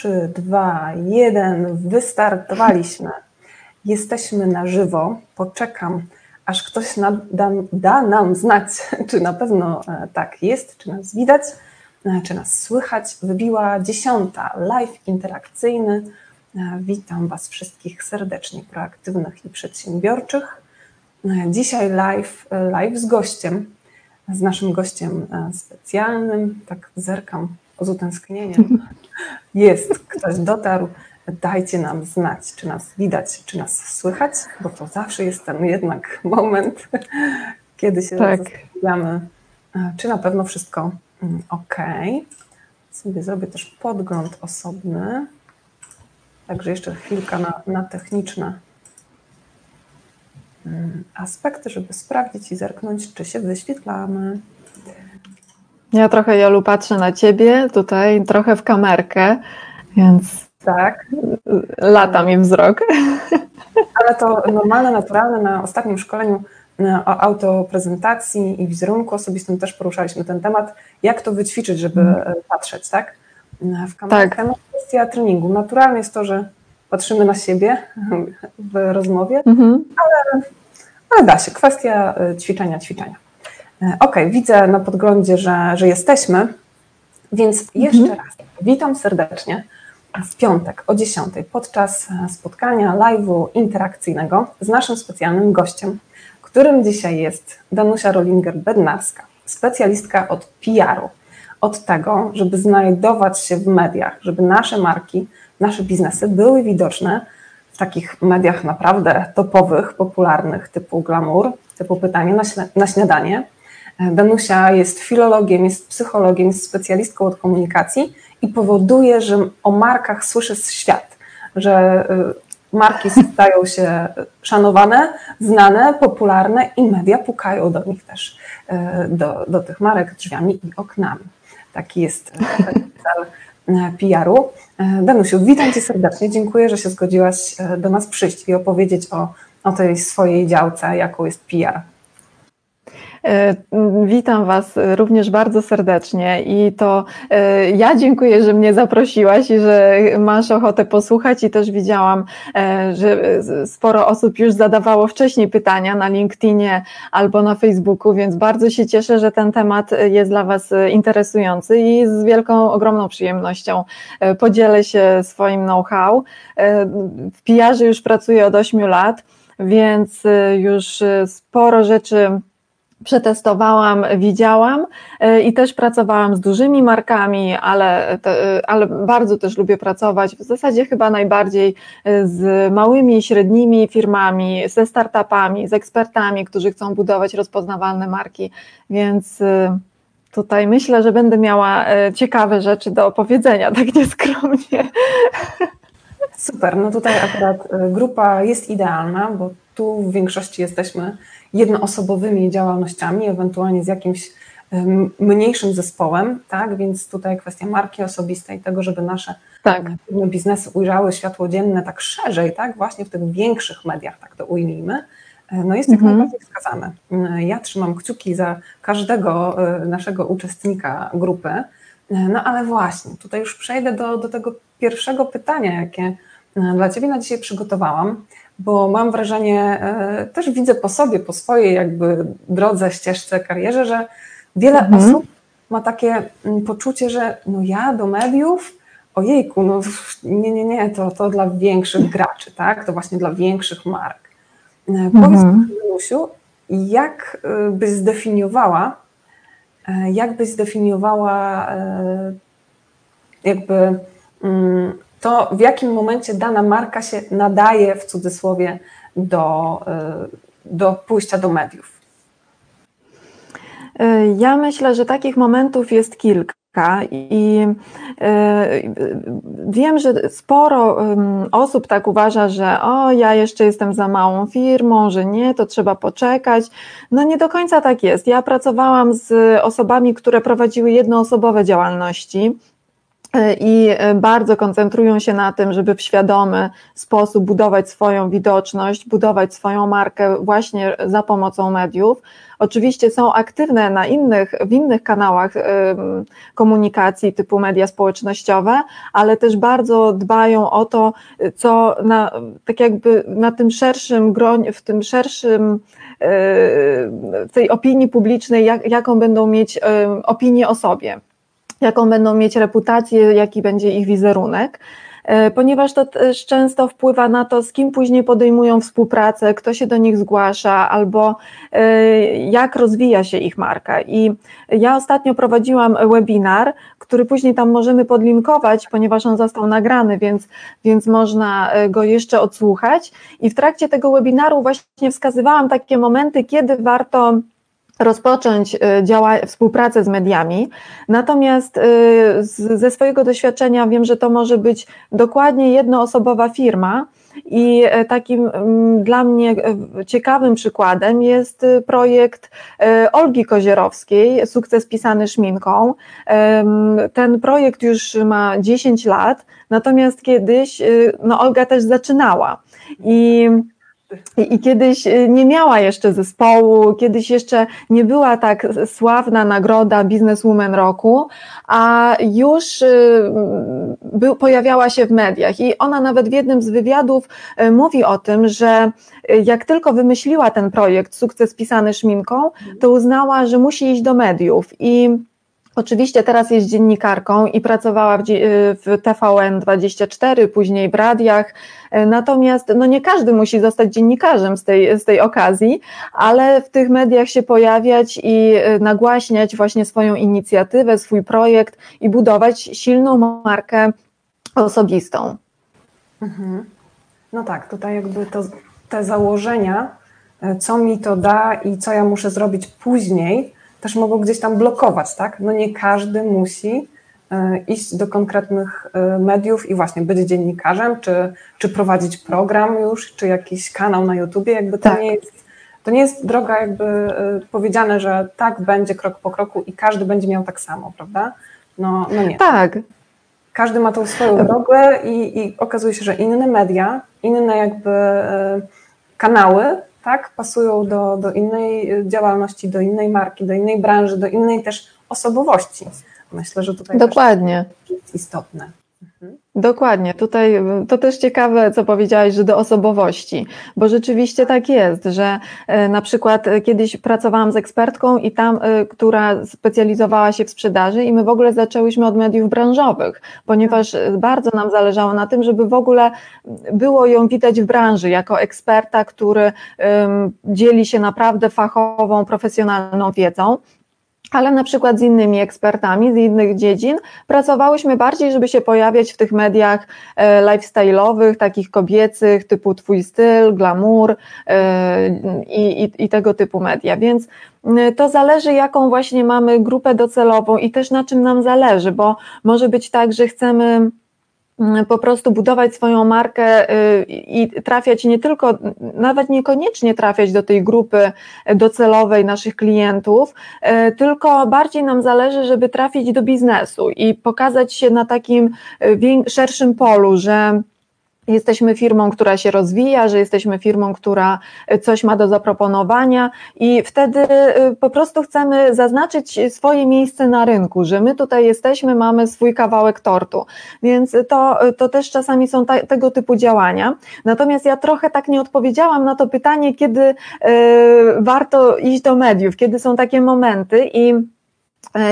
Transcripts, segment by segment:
3, 2, 1, wystartowaliśmy. Jesteśmy na żywo. Poczekam, aż ktoś da, da nam znać, czy na pewno e, tak jest, czy nas widać, e, czy nas słychać. Wybiła dziesiąta, live interakcyjny. E, witam Was wszystkich serdecznie, proaktywnych i przedsiębiorczych. Dzisiaj live, live z gościem, z naszym gościem specjalnym. Tak zerkam z utęsknieniem. Jest, ktoś dotarł. Dajcie nam znać, czy nas widać, czy nas słychać, bo to zawsze jest ten jednak moment, kiedy się tak. zastanawiamy, czy na pewno wszystko mm, ok. Sobie zrobię też podgląd osobny. Także jeszcze chwilka na, na techniczne mm, aspekty, żeby sprawdzić i zerknąć, czy się wyświetlamy. Ja trochę, Jolu, patrzę na ciebie tutaj, trochę w kamerkę, więc tak, lata mi wzrok. Ale to normalne, naturalne. Na ostatnim szkoleniu e, o autoprezentacji i wizerunku osobistym też poruszaliśmy ten temat, jak to wyćwiczyć, żeby hmm. patrzeć, tak? E, w kamerkę tak. no, kwestia treningu. Naturalne jest to, że patrzymy na siebie w rozmowie, mhm. ale, ale da się. Kwestia ćwiczenia, ćwiczenia. E, ok, widzę na podglądzie, że, że jesteśmy, więc jeszcze mhm. raz witam serdecznie w piątek o 10 podczas spotkania live'u interakcyjnego z naszym specjalnym gościem, którym dzisiaj jest Danusia Rollinger-Bednarska, specjalistka od PR-u, od tego, żeby znajdować się w mediach, żeby nasze marki, nasze biznesy były widoczne w takich mediach naprawdę topowych, popularnych typu glamour, typu pytanie na śniadanie, Danusia jest filologiem, jest psychologiem, jest specjalistką od komunikacji i powoduje, że o markach słyszy świat, że y, marki stają się szanowane, znane, popularne i media pukają do nich też, y, do, do tych marek drzwiami i oknami. Taki jest y, cel PR-u. Danusiu, witam Cię serdecznie. Dziękuję, że się zgodziłaś do nas przyjść i opowiedzieć o, o tej swojej działce, jaką jest PR. E, witam Was również bardzo serdecznie i to e, ja dziękuję, że mnie zaprosiłaś i że masz ochotę posłuchać i też widziałam, e, że sporo osób już zadawało wcześniej pytania na LinkedInie albo na Facebooku, więc bardzo się cieszę, że ten temat jest dla Was interesujący i z wielką, ogromną przyjemnością podzielę się swoim know-how. W PR już pracuję od 8 lat, więc już sporo rzeczy przetestowałam, widziałam e, i też pracowałam z dużymi markami, ale, ale bardzo też lubię pracować w zasadzie chyba najbardziej e, z małymi i średnimi firmami, ze startupami, z ekspertami, którzy chcą budować rozpoznawalne marki, więc e, tutaj myślę, że będę miała ciekawe rzeczy do opowiedzenia, tak nieskromnie. Super, no tutaj akurat grupa jest idealna, bo tu w większości jesteśmy jednoosobowymi działalnościami, ewentualnie z jakimś mniejszym zespołem, tak? Więc tutaj kwestia marki osobistej, tego, żeby nasze tak. biznesy ujrzały światło dzienne tak szerzej, tak? Właśnie w tych większych mediach, tak to ujmijmy, e, no jest jak mhm. najbardziej wskazane. E, ja trzymam kciuki za każdego e, naszego uczestnika grupy, no ale właśnie, tutaj już przejdę do, do tego pierwszego pytania, jakie dla Ciebie na dzisiaj przygotowałam bo mam wrażenie, e, też widzę po sobie, po swojej jakby drodze, ścieżce, karierze, że wiele mhm. osób ma takie mm, poczucie, że no ja do mediów, ojejku, no nie, nie, nie, to, to dla większych graczy, tak? To właśnie dla większych mark. E, mhm. Powiedz mi, Lusiu, jak e, byś zdefiniowała, jak byś zdefiniowała jakby mm, to w jakim momencie dana marka się nadaje w cudzysłowie do, y, do pójścia do mediów? Ja myślę, że takich momentów jest kilka. I e, wiem, że sporo osób tak uważa, że o, ja jeszcze jestem za małą firmą, że nie, to trzeba poczekać. No nie do końca tak jest. Ja pracowałam z osobami, które prowadziły jednoosobowe działalności i bardzo koncentrują się na tym, żeby w świadomy sposób budować swoją widoczność, budować swoją markę właśnie za pomocą mediów. Oczywiście są aktywne na innych, w innych kanałach komunikacji typu media społecznościowe, ale też bardzo dbają o to, co na, tak jakby na tym szerszym gronie, w tym szerszym e, tej opinii publicznej, jak, jaką będą mieć opinię o sobie, jaką będą mieć reputację, jaki będzie ich wizerunek. E, ponieważ to też często wpływa na to, z kim później podejmują współpracę, kto się do nich zgłasza, albo e, jak rozwija się ich marka. I ja ostatnio prowadziłam webinar, który później tam możemy podlinkować, ponieważ on został nagrany, więc, więc można e, go jeszcze odsłuchać. I w trakcie tego webinaru właśnie wskazywałam takie momenty, kiedy warto rozpocząć e, działa, współpracę z mediami. Natomiast e, ze swojego doświadczenia wiem, że to może być dokładnie jednoosobowa firma. I e, takim mm, dla mnie ciekawym przykładem jest projekt Olgi Kozierowskiej, Sukces pisany szminką. Ten projekt już ma 10 lat, natomiast kiedyś no, Olga też zaczynała. I i, I, kiedyś y, nie miała jeszcze zespołu, kiedyś jeszcze nie była tak sławna nagroda Businesswoman Roku, a już y, był, pojawiała się w mediach. I ona nawet w jednym z wywiadów y, mówi o tym, że jak tylko wymyśliła ten projekt Sukces pisany szminką, to uznała, że musi iść do mediów. I Oczywiście teraz jest dziennikarką i pracowała w, w TVN24, później w radiach, natomiast no nie każdy musi zostać dziennikarzem z tej, z tej okazji, ale w tych mediach się pojawiać i e, nagłaśniać właśnie swoją inicjatywę, swój projekt i budować silną markę osobistą. Mhm. No tak, tutaj jakby to, te założenia, co mi to da i co ja muszę zrobić później, też mogą gdzieś tam blokować, tak? No nie każdy musi e, iść do konkretnych e, mediów i właśnie być dziennikarzem, czy, czy prowadzić program już, czy jakiś kanał na YouTubie, jakby to tak. nie jest to nie jest droga jakby e, powiedziane, że tak będzie krok po kroku i każdy będzie miał tak samo, prawda? No, no nie. Tak. Każdy ma tą swoją drogę i, i okazuje się, że inne media, inne jakby kanały tak, pasują do, do innej działalności, do innej marki, do innej branży, do innej też osobowości. Myślę, że tutaj Dokładnie. jest istotne. Dokładnie, tutaj to też ciekawe, co powiedziałaś, że do osobowości, bo rzeczywiście tak jest, że e, na przykład e, kiedyś pracowałam z ekspertką i tam, e, która specjalizowała się w sprzedaży i my w ogóle zaczęłyśmy od mediów branżowych, ponieważ bardzo nam zależało na tym, żeby w ogóle było ją widać w branży jako eksperta, który dzieli się naprawdę fachową, profesjonalną wiedzą ale na przykład z innymi ekspertami z innych dziedzin pracowałyśmy bardziej, żeby się pojawiać w tych mediach e, lifestyle'owych, takich kobiecych, typu Twój styl, glamour e, i, i, i tego typu media. Więc to zależy, jaką właśnie mamy grupę docelową i też na czym nam zależy, bo może być tak, że chcemy po prostu budować swoją markę y, i trafiać nie tylko, nawet niekoniecznie trafiać do tej grupy docelowej naszych klientów, y, tylko bardziej nam zależy, żeby trafić do biznesu i pokazać się na takim y, szerszym polu, że jesteśmy firmą, która się rozwija, że jesteśmy firmą, która coś ma do zaproponowania i wtedy y, po prostu chcemy zaznaczyć swoje miejsce na rynku, że my tutaj jesteśmy, mamy swój kawałek tortu. Więc to, to też czasami są ta, tego typu działania. Natomiast ja trochę tak nie odpowiedziałam na to pytanie, kiedy y, warto iść do mediów, kiedy są takie momenty i E,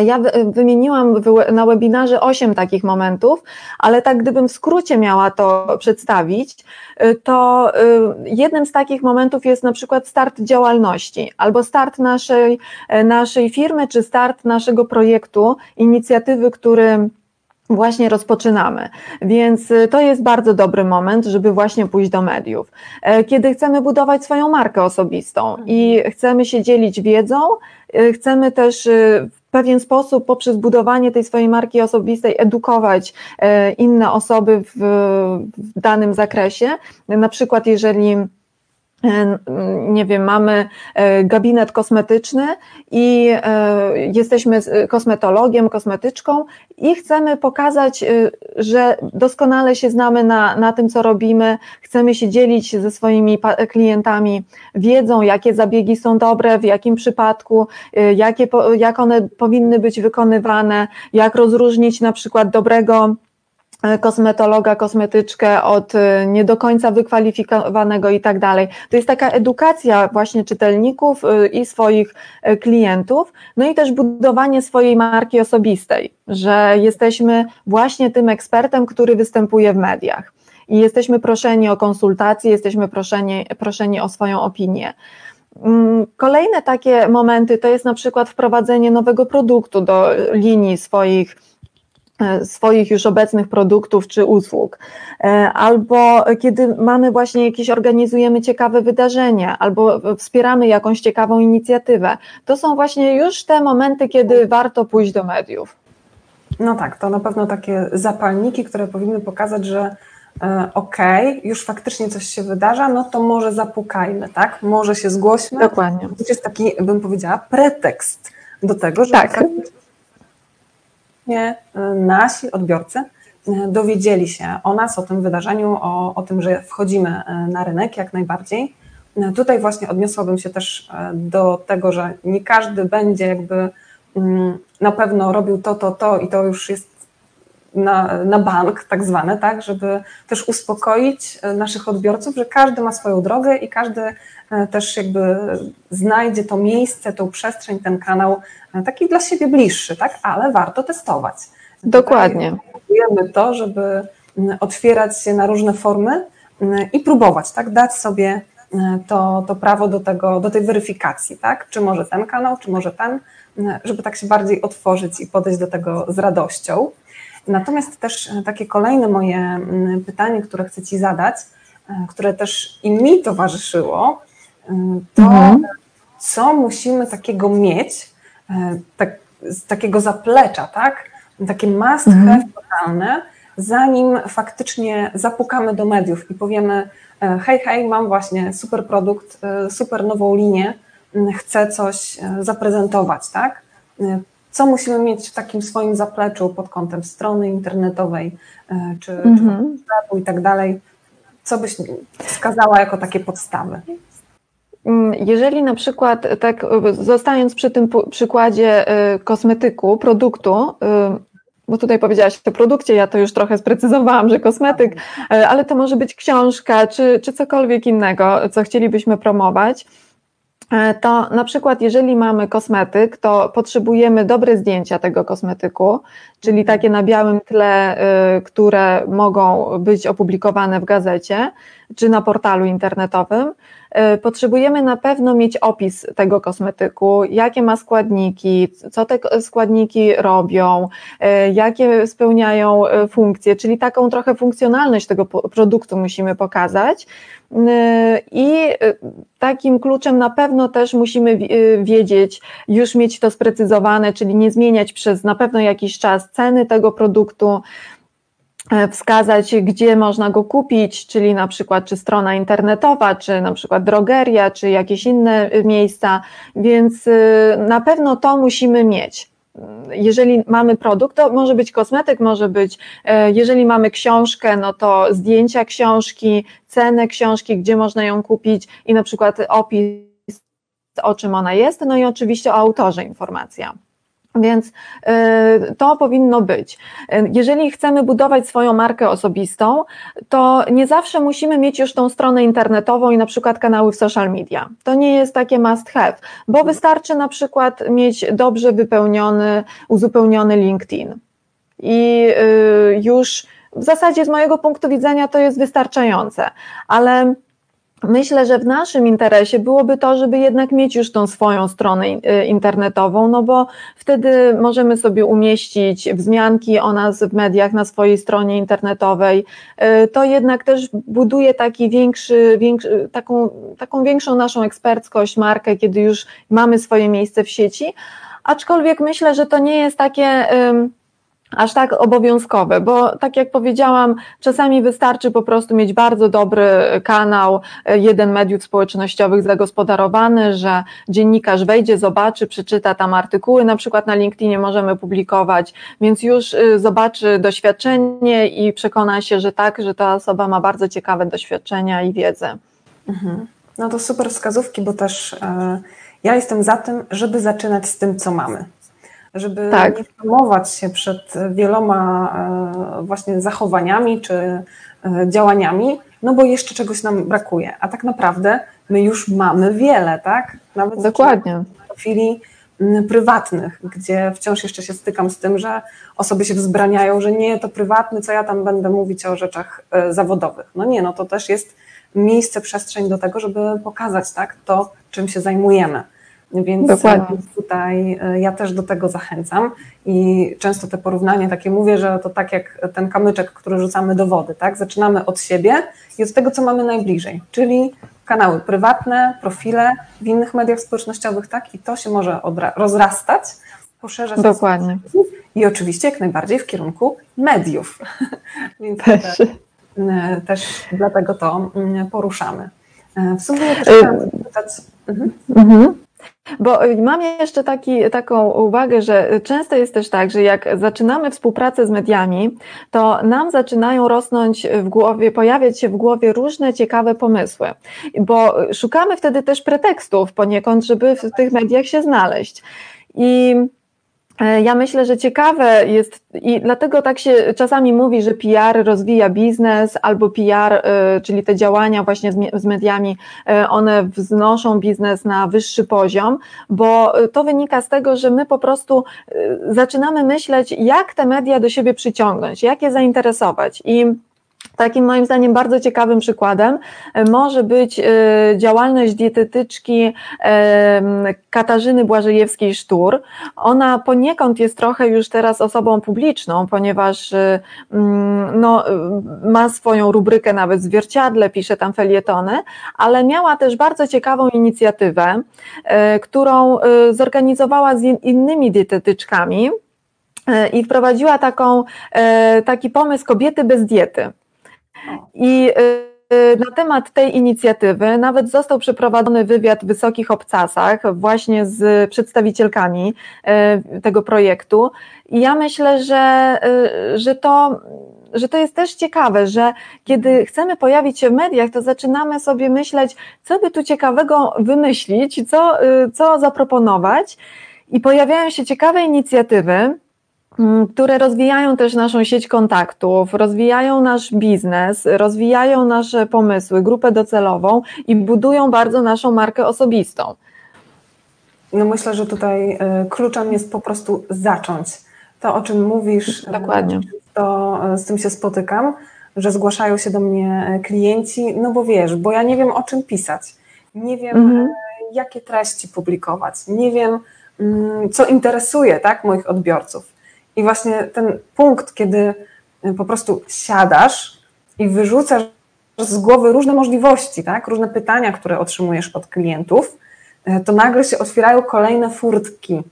ja wymieniłam na webinarze osiem takich momentów, ale tak gdybym w skrócie miała to przedstawić, e, to e, jednym z takich momentów jest na przykład start działalności albo start naszej, naszej firmy, czy start naszego projektu, inicjatywy, który właśnie rozpoczynamy. Więc to jest bardzo dobry moment, żeby właśnie pójść do mediów. E, kiedy chcemy budować swoją markę osobistą i chcemy się dzielić wiedzą, chcemy też pewien sposób poprzez budowanie tej swojej marki osobistej edukować e, inne osoby w, w danym zakresie. Na przykład, jeżeli nie wiem, mamy e, gabinet kosmetyczny i e, jesteśmy kosmetologiem, kosmetyczką i chcemy pokazać, że doskonale się znamy na, na tym, co robimy, chcemy się dzielić ze swoimi klientami wiedzą, jakie zabiegi są dobre, w jakim przypadku, jakie, jak one powinny być wykonywane, jak rozróżnić na przykład dobrego E, kosmetologa, kosmetyczkę od e, nie do końca wykwalifikowanego i tak dalej. To jest taka edukacja właśnie czytelników e, i swoich klientów, no i też budowanie swojej marki osobistej, że jesteśmy właśnie tym ekspertem, który występuje w mediach i jesteśmy proszeni o konsultacje, jesteśmy proszeni, proszeni o swoją opinię. Mm, kolejne takie momenty to jest na przykład wprowadzenie nowego produktu do linii swoich E, swoich już obecnych produktów czy usług, e, albo kiedy mamy właśnie jakieś, organizujemy ciekawe wydarzenie, albo wspieramy jakąś ciekawą inicjatywę. To są właśnie już te momenty, kiedy warto pójść do mediów. No tak, to na pewno takie zapalniki, które powinny pokazać, że e, okej, okay, już faktycznie coś się wydarza, no to może zapukajmy, tak? Może się zgłośmy. Dokładnie. To jest taki, bym powiedziała, pretekst do tego, żeby tak właśnie e, nasi odbiorcy e, dowiedzieli się o nas, o tym wydarzeniu, o, o tym, że wchodzimy e, na rynek jak najbardziej. Tutaj właśnie odniosłabym się też do tego, że nie każdy będzie jakby mm, na pewno robił to, to, to i to już jest na, na bank tak zwane, tak, żeby też uspokoić naszych odbiorców, że każdy ma swoją drogę i każdy też jakby znajdzie to miejsce, tą przestrzeń, ten kanał taki dla siebie bliższy, tak? ale warto testować. Dokładnie. Próbujemy to, żeby otwierać się na różne formy i próbować, tak? dać sobie to, to prawo do, tego, do tej weryfikacji, tak? czy może ten kanał, czy może ten, żeby tak się bardziej otworzyć i podejść do tego z radością. Natomiast też e, takie kolejne moje pytanie, które chcę Ci zadać, e, które też i mi towarzyszyło, to mhm. co musimy takiego mieć, E, tak, takiego zaplecza, tak? Takie must have mhm. totalne, zanim faktycznie zapukamy do mediów i powiemy e, hej, hej, mam właśnie super produkt, e, super nową linię, chcę coś zaprezentować, tak? Co musimy mieć w takim swoim zapleczu pod kątem strony internetowej czy, mhm. czy sklepu i tak dalej? Co byś wskazała jako takie podstawy? Mm, jeżeli na przykład, tak zostając przy tym przykładzie y, kosmetyku, produktu, y, bo tutaj powiedziałaś o produkcie, ja to już trochę sprecyzowałam, że kosmetyk, y, ale to może być książka czy, czy cokolwiek innego, co chcielibyśmy promować. To na przykład, jeżeli mamy kosmetyk, to potrzebujemy dobre zdjęcia tego kosmetyku, czyli mhm. takie na białym tle, które mogą być opublikowane w gazecie czy na portalu internetowym. E, potrzebujemy na pewno mieć opis tego kosmetyku, jakie ma składniki, co te składniki robią, e, jakie spełniają e, funkcje, czyli taką trochę funkcjonalność tego produktu musimy pokazać. I takim kluczem na pewno też musimy wiedzieć, już mieć to sprecyzowane, czyli nie zmieniać przez na pewno jakiś czas ceny tego produktu, E, wskazać, gdzie można go kupić, czyli na przykład czy strona internetowa, czy na przykład drogeria, czy jakieś inne miejsca, więc y, na pewno to musimy mieć. Jeżeli mamy produkt, to może być kosmetyk, może być, e, jeżeli mamy książkę, no to zdjęcia książki, cenę książki, gdzie można ją kupić i na przykład opis, o czym ona jest, no i oczywiście o autorze informacja. Więc y, to powinno być. Jeżeli chcemy budować swoją markę osobistą, to nie zawsze musimy mieć już tą stronę internetową i na przykład kanały w social media. To nie jest takie must have, bo wystarczy na przykład mieć dobrze wypełniony, uzupełniony LinkedIn. I y, już w zasadzie z mojego punktu widzenia to jest wystarczające, ale Myślę, że w naszym interesie byłoby to, żeby jednak mieć już tą swoją stronę y, internetową, no bo wtedy możemy sobie umieścić wzmianki o nas w mediach na swojej stronie internetowej. Y, to jednak też buduje taki większy, większy, taką, taką większą naszą eksperckość, markę, kiedy już mamy swoje miejsce w sieci. Aczkolwiek myślę, że to nie jest takie aż tak obowiązkowe, bo tak jak powiedziałam, czasami wystarczy po prostu mieć bardzo dobry kanał, e, jeden mediów społecznościowych zagospodarowany, że dziennikarz wejdzie, zobaczy, przeczyta tam artykuły, na przykład na LinkedInie możemy publikować, więc już y, zobaczy doświadczenie i przekona się, że tak, że ta osoba ma bardzo ciekawe doświadczenia i wiedzę. Mhm. No to super wskazówki, bo też e, ja jestem za tym, żeby zaczynać z tym, co mamy żeby tak. nie hamować się przed wieloma e, właśnie zachowaniami czy e, działaniami, no bo jeszcze czegoś nam brakuje. A tak naprawdę my już mamy wiele, tak? Nawet Dokładnie. W chwili prywatnych, gdzie wciąż jeszcze się stykam z tym, że osoby się wzbraniają, że nie, to prywatny, co ja tam będę mówić o rzeczach e, zawodowych. No nie, no to też jest miejsce, przestrzeń do tego, żeby pokazać tak, to, czym się zajmujemy. Więc Dokładnie. tutaj e, ja też do tego zachęcam i często te porównanie takie mówię, że to tak jak ten kamyczek, który rzucamy do wody, tak? Zaczynamy od siebie i od tego, co mamy najbliżej, czyli kanały prywatne, profile w innych mediach społecznościowych, tak? I to się może rozrastać, poszerzać. Dokładnie. I oczywiście jak najbardziej w kierunku mediów. Więc też. Te, też dlatego to mm, poruszamy. E, w sumie też chciałam zapytać. Mhm. Mhm. Bo mam jeszcze taki, taką uwagę, że często jest też tak, że jak zaczynamy współpracę z mediami, to nam zaczynają rosnąć w głowie, pojawiać się w głowie różne ciekawe pomysły, bo szukamy wtedy też pretekstów poniekąd, żeby w tych mediach się znaleźć. I ja myślę, że ciekawe jest i dlatego tak się czasami mówi, że PR rozwija biznes albo PR, e, czyli te działania właśnie z mediami, e, one wznoszą biznes na wyższy poziom, bo to wynika z tego, że my po prostu zaczynamy myśleć, jak te media do siebie przyciągnąć, jak je zainteresować. I Takim moim zdaniem bardzo ciekawym przykładem e, może być e, działalność dietetyczki e, Katarzyny Błażejewskiej-Sztur. Ona poniekąd jest trochę już teraz osobą publiczną, ponieważ no, ma swoją rubrykę nawet w zwierciadle, pisze tam felietony, ale miała też bardzo ciekawą inicjatywę, którą zorganizowała z innymi dietetyczkami i wprowadziła taką, taki pomysł kobiety bez diety. I y, na temat tej inicjatywy nawet został przeprowadzony wywiad w Wysokich Obcasach właśnie z przedstawicielkami y, tego projektu. I ja myślę, że, y, że to że to jest też ciekawe, że kiedy chcemy pojawić się w mediach, to zaczynamy sobie myśleć, co by tu ciekawego wymyślić, co, co zaproponować. I pojawiają się ciekawe inicjatywy, które rozwijają też naszą sieć kontaktów, rozwijają nasz biznes, rozwijają nasze pomysły, grupę docelową i budują bardzo naszą markę osobistą. No myślę, że tutaj e, kluczem jest po prostu zacząć. To, o czym mówisz, Dokładnie. to e, z tym się spotykam, że zgłaszają się do mnie e, klienci, no bo wiesz, bo ja nie wiem o czym pisać, nie wiem mhm. jakie treści publikować, nie wiem mm, co interesuje tak, moich odbiorców. I właśnie ten punkt, kiedy y, po prostu siadasz i wyrzucasz z głowy różne możliwości, tak? różne pytania, które otrzymujesz od klientów, y, to nagle się otwierają kolejne furtki.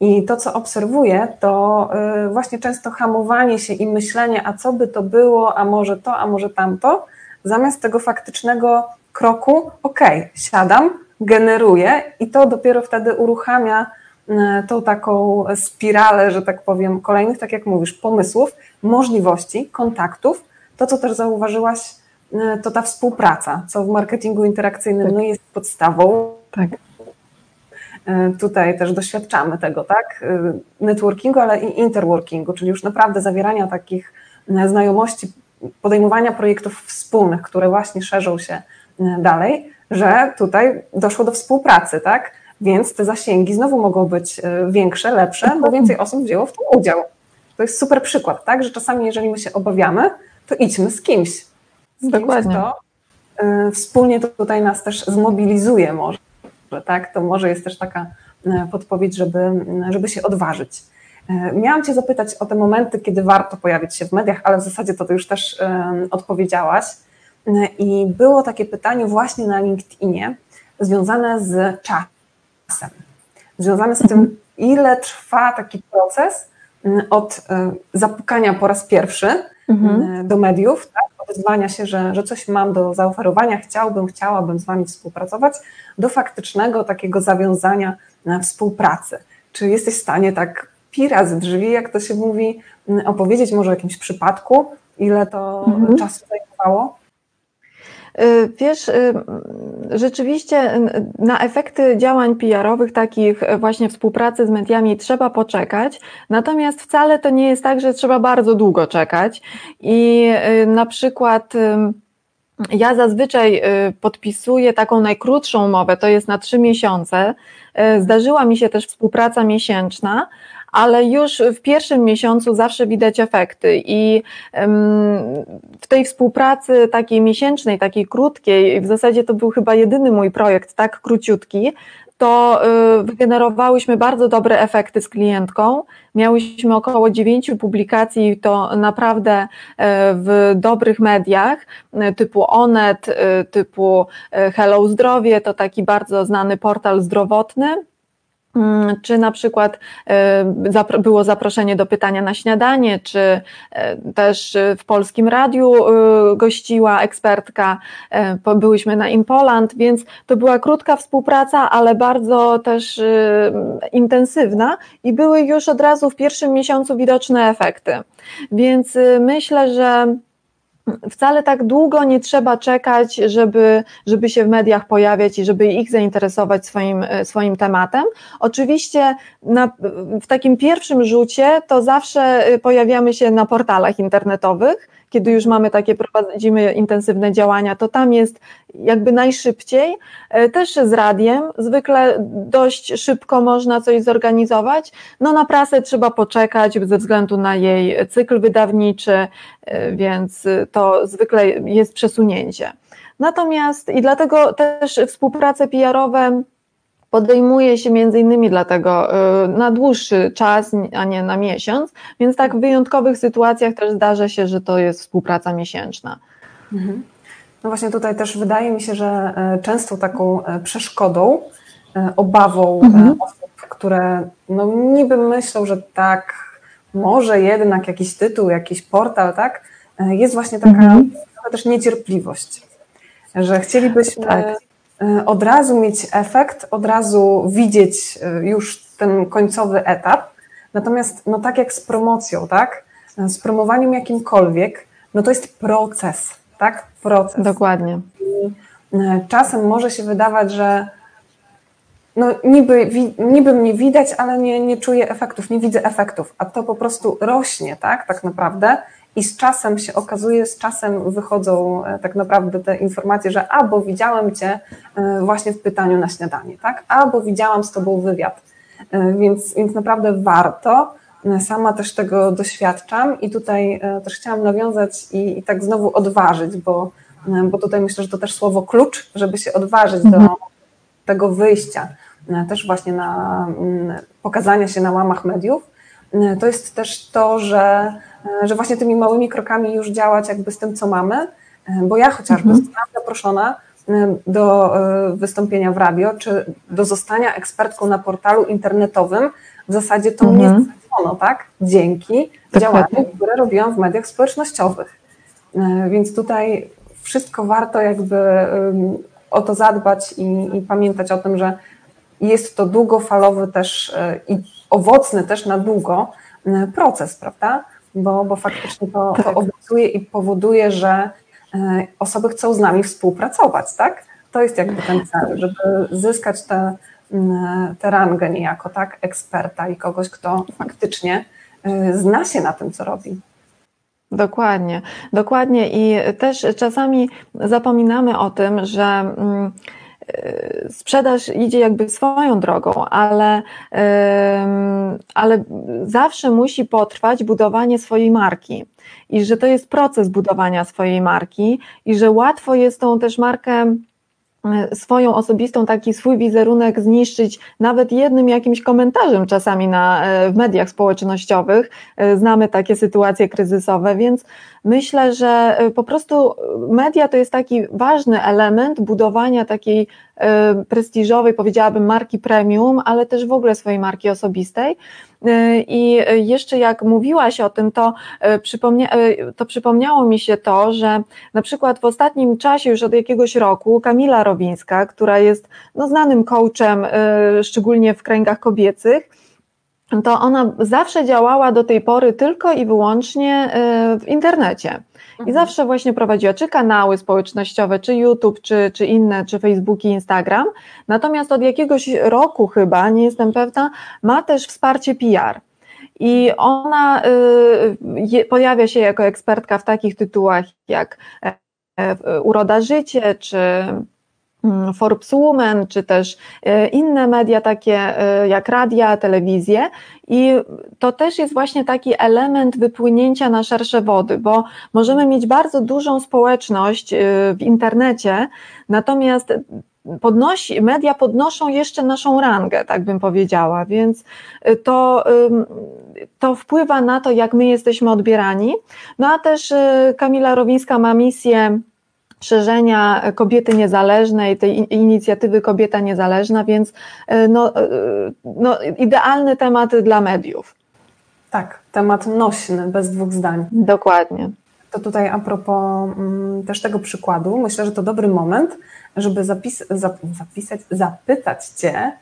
I to, co obserwuję, to y, właśnie często hamowanie się i myślenie, a co by to było, a może to, a może tamto, zamiast tego faktycznego kroku, ok, siadam, generuję i to dopiero wtedy uruchamia tą taką spiralę, że tak powiem, kolejnych, tak jak mówisz, pomysłów, możliwości, kontaktów. To, co też zauważyłaś, e, to ta współpraca, co w marketingu interakcyjnym tak. no, jest podstawą. Tak. E, tutaj też doświadczamy tego, tak? Networkingu, ale i interworkingu, czyli już naprawdę zawierania takich znajomości, podejmowania projektów wspólnych, które właśnie szerzą się dalej, że tutaj doszło do współpracy, tak? Więc te zasięgi znowu mogą być e, większe, lepsze, bo więcej osób wzięło w tym udział. To jest super przykład, tak? Że czasami, jeżeli my się obawiamy, to idźmy z kimś. Z Dokładnie. Kimś, kto wspólnie to tutaj nas też zmobilizuje może, tak? To może jest też taka podpowiedź, żeby, żeby się odważyć. Miałam Cię zapytać o te momenty, kiedy warto pojawić się w mediach, ale w zasadzie to Ty już też odpowiedziałaś. I było takie pytanie właśnie na LinkedInie związane z czasem, związane z tym, ile trwa taki proces mm, od e, zapukania po raz pierwszy mhm. Mm, do mediów, tak, odezwania się, że, że coś mam do zaoferowania, chciałbym, chciałabym z Wami współpracować, do faktycznego takiego zawiązania współpracy. Czy jesteś w stanie tak pira z drzwi, jak to się mówi, mm, opowiedzieć może o jakimś przypadku, ile to mhm. czasu zajmowało? Y, wiesz, y, rzeczywiście na efekty działań PR-owych, takich właśnie współpracy z mediami, trzeba poczekać. Natomiast wcale to nie jest tak, że trzeba bardzo długo czekać. I y, na przykład. Ja zazwyczaj podpisuję taką najkrótszą umowę, to jest na trzy miesiące. Zdarzyła mi się też współpraca miesięczna, ale już w pierwszym miesiącu zawsze widać efekty i w tej współpracy takiej miesięcznej, takiej krótkiej, w zasadzie to był chyba jedyny mój projekt, tak króciutki, to y, wygenerowałyśmy bardzo dobre efekty z klientką. Miałyśmy około dziewięciu publikacji, to naprawdę y, w dobrych mediach, y, typu Onet, typu Hello Zdrowie, to taki bardzo znany portal zdrowotny. Mm, czy na przykład e, było zaproszenie do pytania na śniadanie, czy e, też w polskim radiu e, gościła ekspertka, byłyśmy na Impoland, więc to była krótka współpraca, ale bardzo też intensywna i były już od razu w pierwszym miesiącu widoczne efekty. Więc myślę, że wcale tak długo nie trzeba czekać, żeby, żeby się w mediach pojawiać i żeby ich zainteresować swoim, swoim tematem. Oczywiście na, w takim pierwszym rzucie to zawsze pojawiamy się na portalach internetowych, kiedy już mamy takie, prowadzimy intensywne działania, to tam jest jakby najszybciej. E, też z radiem, zwykle dość szybko można coś zorganizować. No na prasę trzeba poczekać ze względu na jej cykl wydawniczy, e, więc to zwykle jest przesunięcie. Natomiast i dlatego też współprace PR-owe podejmuje się między innymi dlatego y, na dłuższy czas, a nie na miesiąc, więc tak w wyjątkowych sytuacjach też zdarza się, że to jest współpraca miesięczna. Mhm. No właśnie tutaj też wydaje mi się, że e, często taką e, przeszkodą, e, obawą mhm. osób, które no niby myślą, że tak, może jednak jakiś tytuł, jakiś portal, tak, jest właśnie taka mhm. też niecierpliwość, że chcielibyśmy tak od razu mieć efekt, od razu widzieć e, już ten końcowy etap. Natomiast, no tak jak z promocją, tak? E, z promowaniem jakimkolwiek, no to jest proces, tak? Proces. Dokładnie. I czasem może się wydawać, że no niby, niby mnie widać, ale nie, nie czuję efektów, nie widzę efektów, a to po prostu rośnie, tak? Tak naprawdę i z czasem się okazuje, z czasem wychodzą e, tak naprawdę te informacje, że albo widziałem Cię e, właśnie w pytaniu na śniadanie, tak? Albo widziałam z Tobą wywiad. E, więc, więc naprawdę warto. Sama też tego doświadczam i tutaj też chciałam nawiązać i, i tak znowu odważyć, bo, bo tutaj myślę, że to też słowo klucz, żeby się odważyć do mhm. tego wyjścia, też właśnie na mm, pokazania się na łamach mediów, to jest też to, że że właśnie tymi małymi krokami już działać jakby z tym, co mamy, e, bo ja chociażby mhm. zostałam zaproszona e, do wystąpienia w radio, czy do zostania ekspertką na portalu internetowym, w zasadzie to mhm. mnie zaproszone, tak? Dzięki działaniom, które robiłam w mediach społecznościowych. Więc tutaj wszystko warto jakby o to zadbać i, i pamiętać o tym, że jest to długofalowy też i owocny też na długo proces, prawda? Bo, bo faktycznie to, tak. to obecuje i powoduje, że e, osoby chcą z nami współpracować, tak? To jest jakby ten cel, żeby zyskać tę te, te rangę niejako, tak? Eksperta i kogoś, kto faktycznie e, zna się na tym, co robi. Dokładnie, dokładnie i też czasami zapominamy o tym, że sprzedaż idzie jakby swoją drogą, ale, ale zawsze musi potrwać budowanie swojej marki. I że to jest proces budowania swojej marki, i że łatwo jest tą też markę swoją osobistą, taki swój wizerunek zniszczyć nawet jednym jakimś komentarzem czasami na, e, w mediach społecznościowych. E, znamy takie sytuacje kryzysowe, więc myślę, że po prostu media to jest taki ważny element budowania takiej prestiżowej, powiedziałabym, marki premium, ale też w ogóle swojej marki osobistej. I jeszcze jak mówiłaś o tym, to, przypomnia, to przypomniało mi się to, że na przykład w ostatnim czasie, już od jakiegoś roku, Kamila Rowińska, która jest no, znanym coachem, szczególnie w kręgach kobiecych, to ona zawsze działała do tej pory tylko i wyłącznie w internecie. I mhm. zawsze właśnie prowadziła czy kanały społecznościowe, czy YouTube, czy, czy inne, czy Facebook i Instagram. Natomiast od jakiegoś roku chyba, nie jestem pewna, ma też wsparcie PR. I ona y, pojawia się jako ekspertka w takich tytułach jak e, e, Uroda Życie, czy Forbes Woman, czy też e, inne media takie e, jak radia, telewizje i to też jest właśnie taki element wypłynięcia na szersze wody, bo możemy mieć bardzo dużą społeczność e, w internecie, natomiast podnosi, media podnoszą jeszcze naszą rangę, tak bym powiedziała, więc to, to wpływa na to, jak my jesteśmy odbierani. No a też Kamila Rowińska ma misję szerzenia kobiety niezależnej, tej inicjatywy Kobieta Niezależna, więc e, no, e, no, idealny temat dla mediów. Tak, temat nośny, bez dwóch zdań. Dokładnie. To tutaj a propos mm, też tego przykładu, myślę, że to dobry moment, żeby zapis, zapisać, zapytać Cię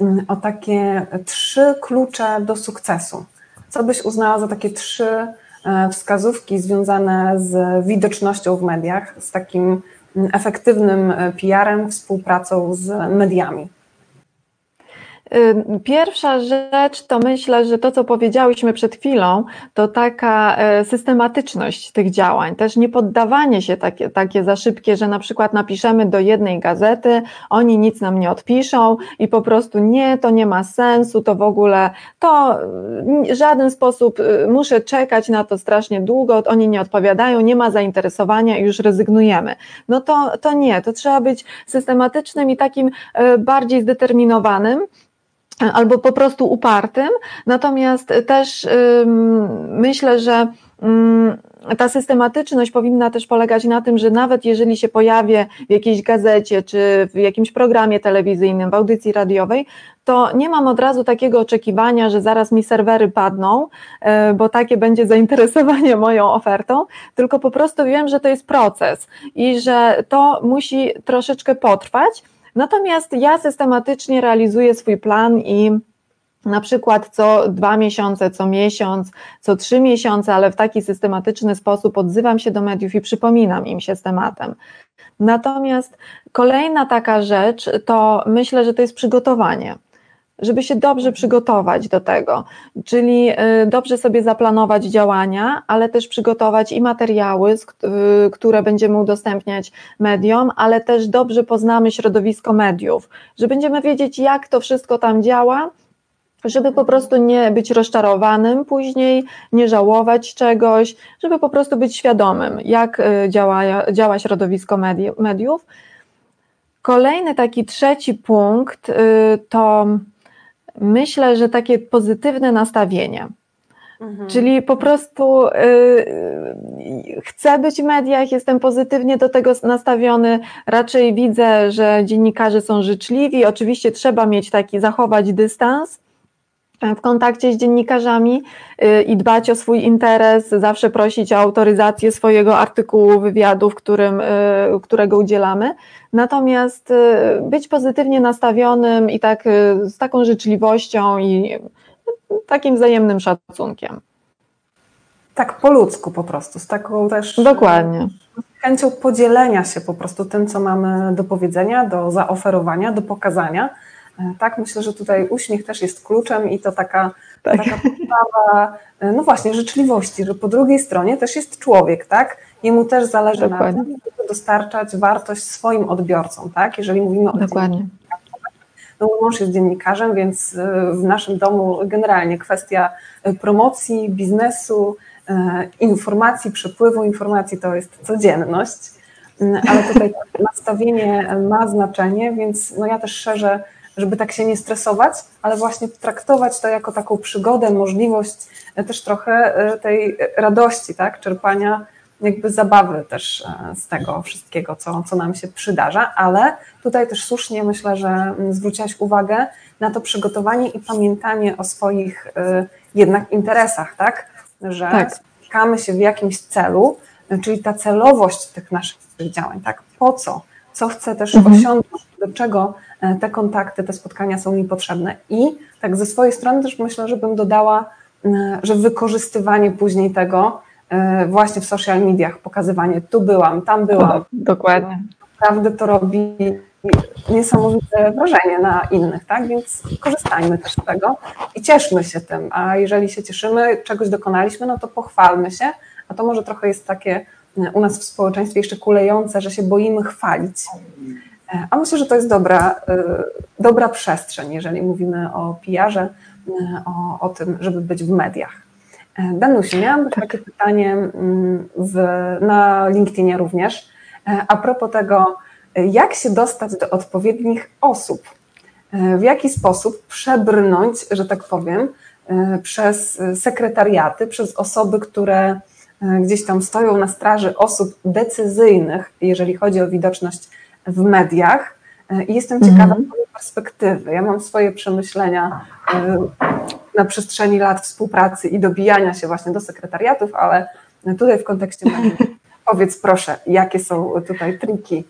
mm, o takie trzy klucze do sukcesu. Co byś uznała za takie trzy wskazówki związane z widocznością w mediach, z takim efektywnym e, PR-em, współpracą z mediami. Pierwsza rzecz to myślę, że to, co powiedziałyśmy przed chwilą, to taka e, systematyczność tych działań, też nie poddawanie się takie, takie za szybkie, że na przykład napiszemy do jednej gazety, oni nic nam nie odpiszą i po prostu nie, to nie ma sensu, to w ogóle, to w żaden sposób y, muszę czekać na to strasznie długo, oni nie odpowiadają, nie ma zainteresowania i już rezygnujemy. No to, to nie, to trzeba być systematycznym i takim e, bardziej zdeterminowanym, albo po prostu upartym, natomiast też myślę, że ta systematyczność powinna też polegać na tym, że nawet jeżeli się pojawię w jakiejś gazecie, czy w jakimś programie telewizyjnym, w audycji radiowej, to nie mam od razu takiego oczekiwania, że zaraz mi serwery padną, e, bo takie będzie zainteresowanie moją ofertą, tylko po prostu wiem, że to jest proces i że to musi troszeczkę potrwać Natomiast ja systematycznie realizuję swój plan i na przykład co dwa miesiące, co miesiąc, co trzy miesiące, ale w taki systematyczny sposób odzywam się do mediów i przypominam im się z tematem. Natomiast kolejna taka rzecz to myślę, że to jest przygotowanie żeby się dobrze przygotować do tego, czyli y, dobrze sobie zaplanować działania, ale też przygotować i materiały, y, które będziemy udostępniać mediom, ale też dobrze poznamy środowisko mediów, że będziemy wiedzieć, jak to wszystko tam działa, żeby po prostu nie być rozczarowanym później, nie żałować czegoś, żeby po prostu być świadomym, jak y, działa, działa środowisko mediów. Kolejny taki trzeci punkt to myślę, że takie pozytywne nastawienie. Mhm. Czyli po prostu y, chcę być w mediach, jestem pozytywnie do tego nastawiony. Raczej widzę, że dziennikarze są życzliwi. Oczywiście trzeba mieć taki, zachować dystans w kontakcie z dziennikarzami y, i dbać o swój interes, zawsze prosić o autoryzację swojego artykułu, wywiadu, w którym, y, którego udzielamy. Natomiast być pozytywnie nastawionym i tak z taką życzliwością i takim wzajemnym szacunkiem. Tak po ludzku po prostu, z taką też Dokładnie. chęcią podzielenia się po prostu tym, co mamy do powiedzenia, do zaoferowania, do pokazania E, tak, myślę, że tutaj uśmiech też jest kluczem i to taka, tak. taka podstawa, e, no właśnie, życzliwości, że po drugiej stronie też jest człowiek, tak? Jemu też zależy Dokładnie. na tym, żeby dostarczać wartość swoim odbiorcom, tak? Jeżeli mówimy o Dokładnie. No, mój mąż jest dziennikarzem, więc e, w naszym domu generalnie kwestia e, promocji, biznesu, informacji, przepływu informacji to jest codzienność, mm, ale tutaj nastawienie ma znaczenie, więc no ja też szerzę żeby tak się nie stresować, ale właśnie traktować to jako taką przygodę, możliwość e, też trochę e, tej radości, tak, czerpania jakby zabawy też e, z tego wszystkiego, co, co nam się przydarza, ale tutaj też słusznie myślę, że mm, zwróciłaś uwagę na to przygotowanie i pamiętanie o swoich jednak interesach, tak, że tak. spotykamy się w jakimś celu, czyli ta celowość tych naszych działań, tak, po co, co chcę też mhm. osiągnąć, do czego E, te kontakty, te spotkania są mi potrzebne. I tak ze swojej strony też myślę, że bym dodała, e, że wykorzystywanie później tego e, właśnie w social mediach, pokazywanie tu byłam, tam byłam. Dokładnie. Naprawdę to robi niesamowite wrażenie na innych, tak? Więc korzystajmy też z tego i cieszmy się tym. A jeżeli się cieszymy, czegoś dokonaliśmy, no to pochwalmy się. A to może trochę jest takie u nas w społeczeństwie jeszcze kulejące, że się boimy chwalić. A myślę, że to jest dobra, y, dobra przestrzeń, jeżeli mówimy o PR-ze, y, o, o tym, żeby być w mediach. E, Danusiu, miałam tak. takie pytanie mm, w, na LinkedInie również, e, a propos tego, jak się dostać do odpowiednich osób, e, w jaki sposób przebrnąć, że tak powiem, przez sekretariaty, przez osoby, które gdzieś tam stoją na straży osób decyzyjnych, jeżeli chodzi o widoczność w mediach e, i jestem ciekawa mm -hmm. perspektywy. Ja mam swoje przemyślenia e, na przestrzeni lat współpracy i dobijania się właśnie do sekretariatów, ale tutaj w kontekście mediów powiedz proszę, jakie są tutaj triki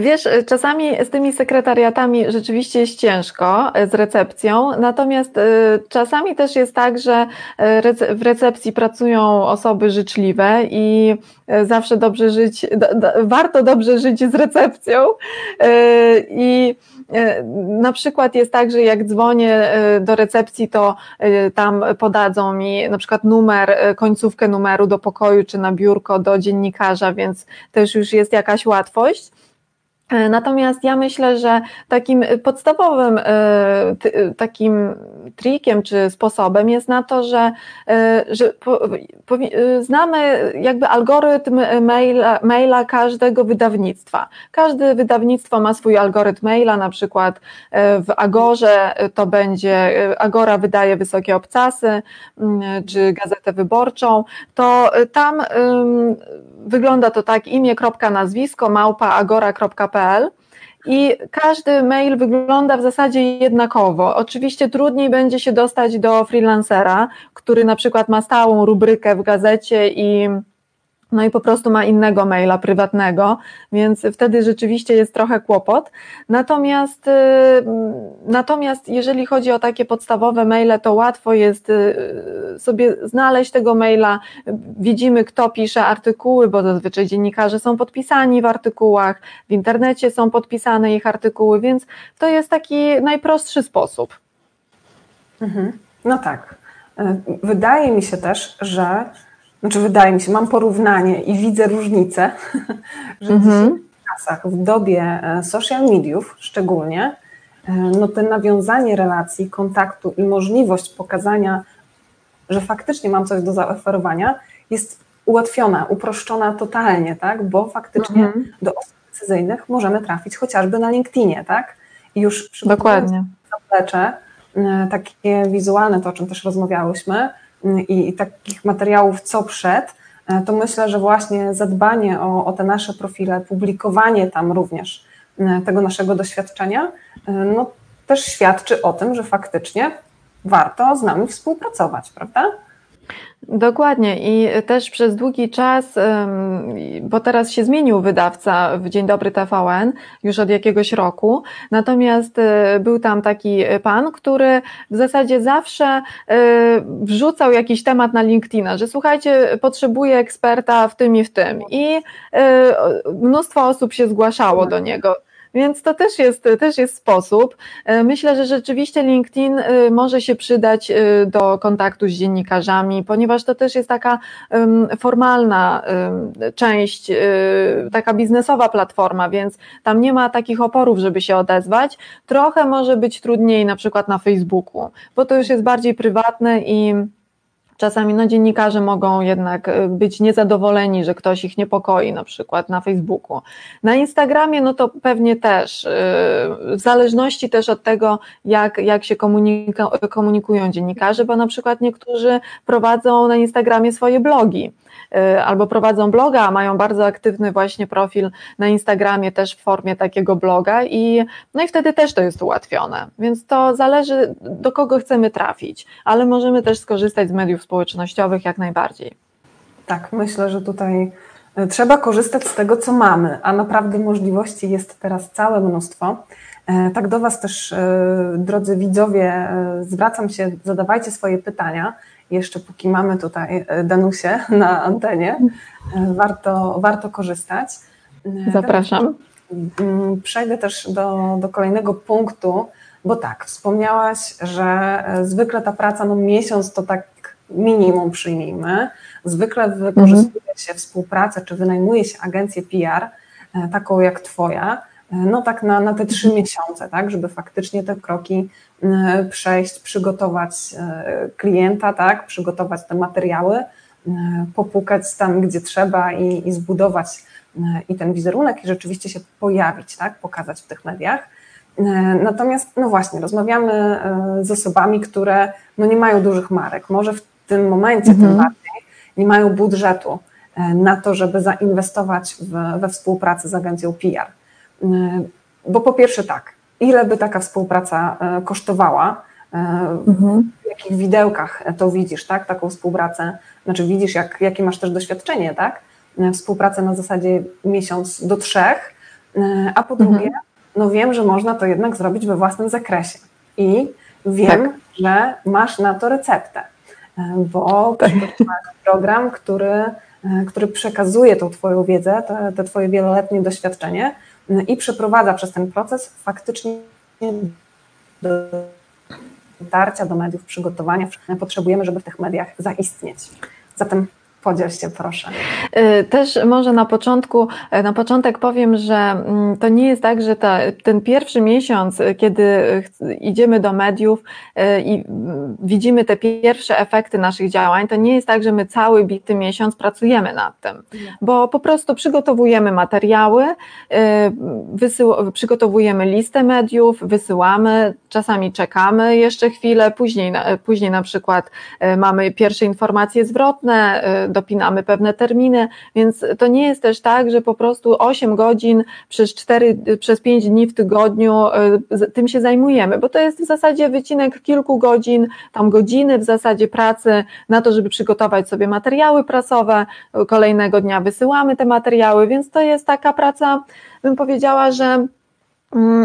Wiesz, czasami z tymi sekretariatami rzeczywiście jest ciężko, e, z recepcją, natomiast e, czasami też jest tak, że e, w recepcji pracują osoby życzliwe i zawsze dobrze żyć, warto dobrze żyć z recepcją i na przykład jest tak, że jak dzwonię do recepcji, to tam podadzą mi na przykład numer, końcówkę numeru do pokoju czy na biurko do dziennikarza, więc też już jest jakaś łatwość. E, natomiast ja myślę, że takim podstawowym e, takim trikiem czy sposobem jest na to, że, e, że znamy jakby algorytm maila, maila każdego wydawnictwa. Każde wydawnictwo ma swój algorytm maila, na przykład w Agorze to będzie, Agora wydaje wysokie obcasy, czy gazetę wyborczą, to tam wygląda to tak imię, kropka, nazwisko, małpa, agora.pl i każdy mail wygląda w zasadzie jednakowo. Oczywiście trudniej będzie się dostać do freelancera, który na przykład ma stałą rubrykę w gazecie i no i po prostu ma innego maila prywatnego, więc wtedy rzeczywiście jest trochę kłopot. Natomiast, y, natomiast jeżeli chodzi o takie podstawowe maile, to łatwo jest y, sobie znaleźć tego maila. Widzimy, kto pisze artykuły, bo zazwyczaj dziennikarze są podpisani w artykułach, w internecie są podpisane ich artykuły, więc to jest taki najprostszy sposób. Mhm. No tak. Y, wydaje mi się też, że znaczy wydaje mi się, mam porównanie i widzę różnicę, że mhm. w czasach, w dobie e, social mediów szczególnie, e, no to nawiązanie relacji, kontaktu i możliwość pokazania, że faktycznie mam coś do zaoferowania, jest ułatwiona, uproszczona totalnie, tak? Bo faktycznie mhm. do osób decyzyjnych możemy trafić chociażby na LinkedInie, tak? I już Dokładnie. zaplecze, e, takie wizualne, to o czym też rozmawiałyśmy, i, takich materiałów co przed, e, to myślę, że właśnie zadbanie o, o te nasze profile, publikowanie tam również e, tego naszego doświadczenia, e, no też świadczy o tym, że faktycznie warto z nami współpracować, prawda? Dokładnie. I też przez długi czas, bo teraz się zmienił wydawca w Dzień Dobry TVN już od jakiegoś roku, natomiast e, był tam taki pan, który w zasadzie zawsze e, wrzucał jakiś temat na LinkedIna, że słuchajcie, potrzebuję eksperta w tym i w tym. I e, mnóstwo osób się zgłaszało do niego. Więc to też jest, też jest sposób. Myślę, że rzeczywiście LinkedIn może się przydać do kontaktu z dziennikarzami, ponieważ to też jest taka formalna część, taka biznesowa platforma, więc tam nie ma takich oporów, żeby się odezwać. Trochę może być trudniej na przykład na Facebooku, bo to już jest bardziej prywatne i Czasami no, dziennikarze mogą jednak y, być niezadowoleni, że ktoś ich niepokoi, na przykład na Facebooku. Na Instagramie, no to pewnie też, y, w zależności też od tego, jak, jak się komunikują dziennikarze, bo na przykład niektórzy prowadzą na Instagramie swoje blogi. Y, albo prowadzą bloga, mają bardzo aktywny właśnie profil na Instagramie też w formie takiego bloga i no i wtedy też to jest ułatwione. Więc to zależy do kogo chcemy trafić, ale możemy też skorzystać z mediów społecznościowych jak najbardziej. Tak, myślę, że tutaj y, trzeba korzystać z tego, co mamy, a naprawdę możliwości jest teraz całe mnóstwo. E, tak do Was też, y, drodzy widzowie, zwracam się, zadawajcie swoje pytania jeszcze póki mamy tutaj e, Danusię na antenie, e, warto, warto korzystać. E, Zapraszam. Mm, przejdę też do, do kolejnego punktu, bo tak, wspomniałaś, że zwykle ta praca, no miesiąc to tak minimum przyjmijmy. Zwykle wykorzystuje mhm. się współpracę, czy wynajmuje się agencję PR, taką jak Twoja, no tak na, na te trzy miesiące, tak, żeby faktycznie te kroki przejść, przygotować e, klienta, tak, przygotować te materiały, e, popukać tam, gdzie trzeba i, i zbudować i ten wizerunek i rzeczywiście się pojawić, tak, pokazać w tych mediach. Natomiast, no właśnie, rozmawiamy z osobami, które no nie mają dużych marek, może w tym momencie mhm. tym bardziej nie mają budżetu na to, żeby zainwestować w, we współpracę z agencją PR. Bo po pierwsze tak, ile by taka współpraca y, kosztowała, y, mhm. w jakich widełkach to widzisz, tak, taką współpracę, znaczy widzisz, jak, jakie masz też doświadczenie, tak, współpracę na zasadzie miesiąc do trzech, a po drugie, mhm. no wiem, że można to jednak zrobić we własnym zakresie i wiem, tak. że masz na to receptę, bo tak. program, który, który przekazuje tą Twoją wiedzę, te, te Twoje wieloletnie doświadczenie i przeprowadza przez ten proces faktycznie do dotarcia do mediów, przygotowania. Potrzebujemy, żeby w tych mediach zaistnieć. Zatem Podziel się proszę. Y, też może na początku, y, na początek powiem, że mm, to nie jest tak, że ta, ten pierwszy miesiąc, y, kiedy idziemy do mediów i mm, widzimy te pierwsze efekty naszych działań, to nie jest tak, że my cały bity miesiąc pracujemy nad tym, bo po prostu przygotowujemy materiały, wysył, przygotowujemy listę mediów, wysyłamy, czasami czekamy jeszcze chwilę, później, później na przykład mamy pierwsze informacje zwrotne, dopinamy pewne terminy, więc to nie jest też tak, że po prostu 8 godzin przez 4, przez 5 dni w tygodniu e, tym się zajmujemy, bo to jest w zasadzie wycinek kilku godzin, tam godziny w zasadzie pracy na to, żeby przygotować sobie materiały prasowe, kolejnego dnia wysyłamy te materiały, więc to jest taka praca, bym powiedziała, że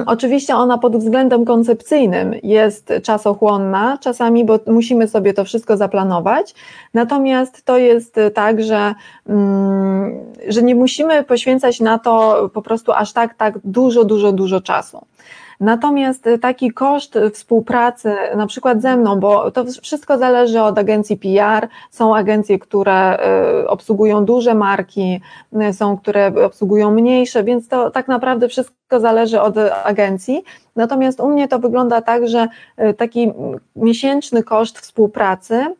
oczywiście ona pod względem koncepcyjnym jest czasochłonna czasami, bo musimy sobie to wszystko zaplanować. Natomiast to jest tak, że, mm, że nie musimy poświęcać na to po prostu aż tak, tak dużo, dużo, dużo czasu. Natomiast taki koszt współpracy, na przykład ze mną, bo to wszystko zależy od agencji PR, są agencje, które y, obsługują duże marki, y, są, które obsługują mniejsze, więc to tak naprawdę wszystko zależy od agencji. Natomiast u mnie to wygląda tak, że y, taki miesięczny koszt współpracy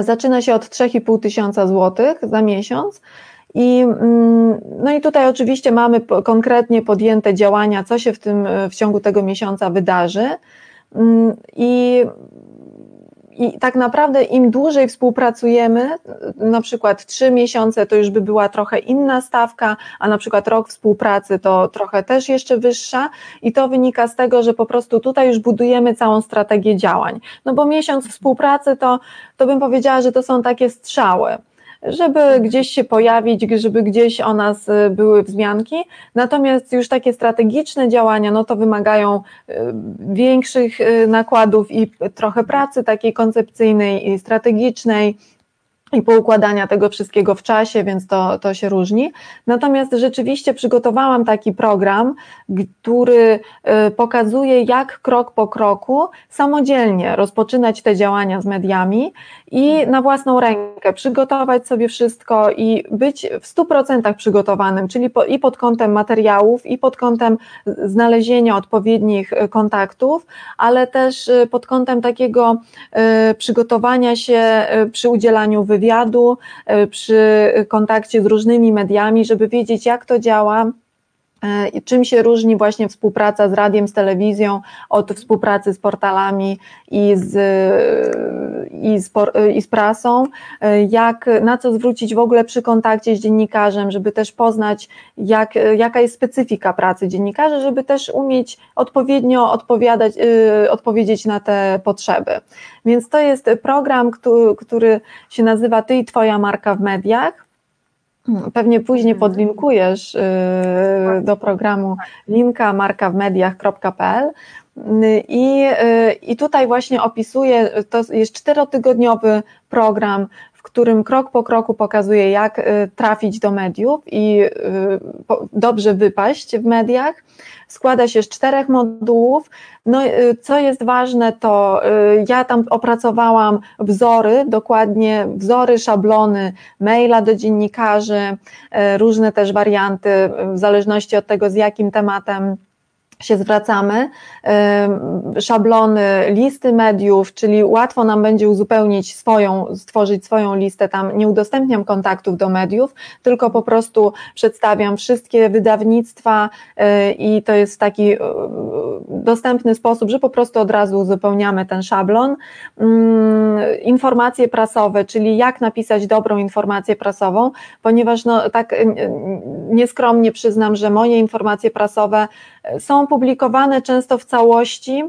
zaczyna się od 3,5 tysiąca złotych za miesiąc i, mm, no i tutaj oczywiście mamy konkretnie podjęte działania, co się w tym w ciągu tego miesiąca wydarzy. Mm, I, I tak naprawdę im dłużej współpracujemy, na przykład trzy miesiące to już by była trochę inna stawka, a na przykład rok współpracy to trochę też jeszcze wyższa i to wynika z tego, że po prostu tutaj już budujemy całą strategię działań. No bo miesiąc współpracy to, to bym powiedziała, że to są takie strzały żeby gdzieś się pojawić, żeby gdzieś o nas y, były wzmianki. Natomiast już takie strategiczne działania, no to wymagają y, większych y, nakładów i trochę pracy takiej koncepcyjnej i strategicznej i poukładania tego wszystkiego w czasie, więc to, to się różni. Natomiast rzeczywiście przygotowałam taki program, który y, pokazuje, jak krok po kroku samodzielnie rozpoczynać te działania z mediami i na własną rękę przygotować sobie wszystko i być w 100% przygotowanym, czyli po, i pod kątem materiałów, i pod kątem znalezienia odpowiednich y, kontaktów, ale też y, pod kątem takiego przygotowania się przy udzielaniu wywiadu, przy kontakcie z różnymi mediami, żeby wiedzieć, jak to działa, E, czym się różni właśnie współpraca z radiem, z telewizją od współpracy z portalami i z, i z, i z prasą? E, jak, na co zwrócić w ogóle przy kontakcie z dziennikarzem, żeby też poznać, jak, jaka jest specyfika pracy dziennikarza, żeby też umieć odpowiednio odpowiadać, e, odpowiedzieć na te potrzeby. Więc to jest program, który, który się nazywa Ty i Twoja marka w mediach. Pewnie później mhm. podlinkujesz y, do programu linka markawmediach.pl i, y, i tutaj właśnie opisuję, to jest czterotygodniowy program, którym krok po kroku pokazuje, jak y, trafić do mediów i dobrze wypaść w mediach składa się z czterech modułów. No, y, co jest ważne, to y, ja tam opracowałam wzory, dokładnie wzory, szablony maila do dziennikarzy, y, różne też warianty, w zależności od tego, z jakim tematem się zwracamy, szablony, listy mediów, czyli łatwo nam będzie uzupełnić swoją, stworzyć swoją listę, tam nie udostępniam kontaktów do mediów, tylko po prostu przedstawiam wszystkie wydawnictwa y, i to jest taki dostępny sposób, że po prostu od razu uzupełniamy ten szablon. Mm, informacje prasowe, czyli jak napisać dobrą informację prasową, ponieważ no, tak y, nieskromnie przyznam, że moje informacje prasowe są publikowane często w całości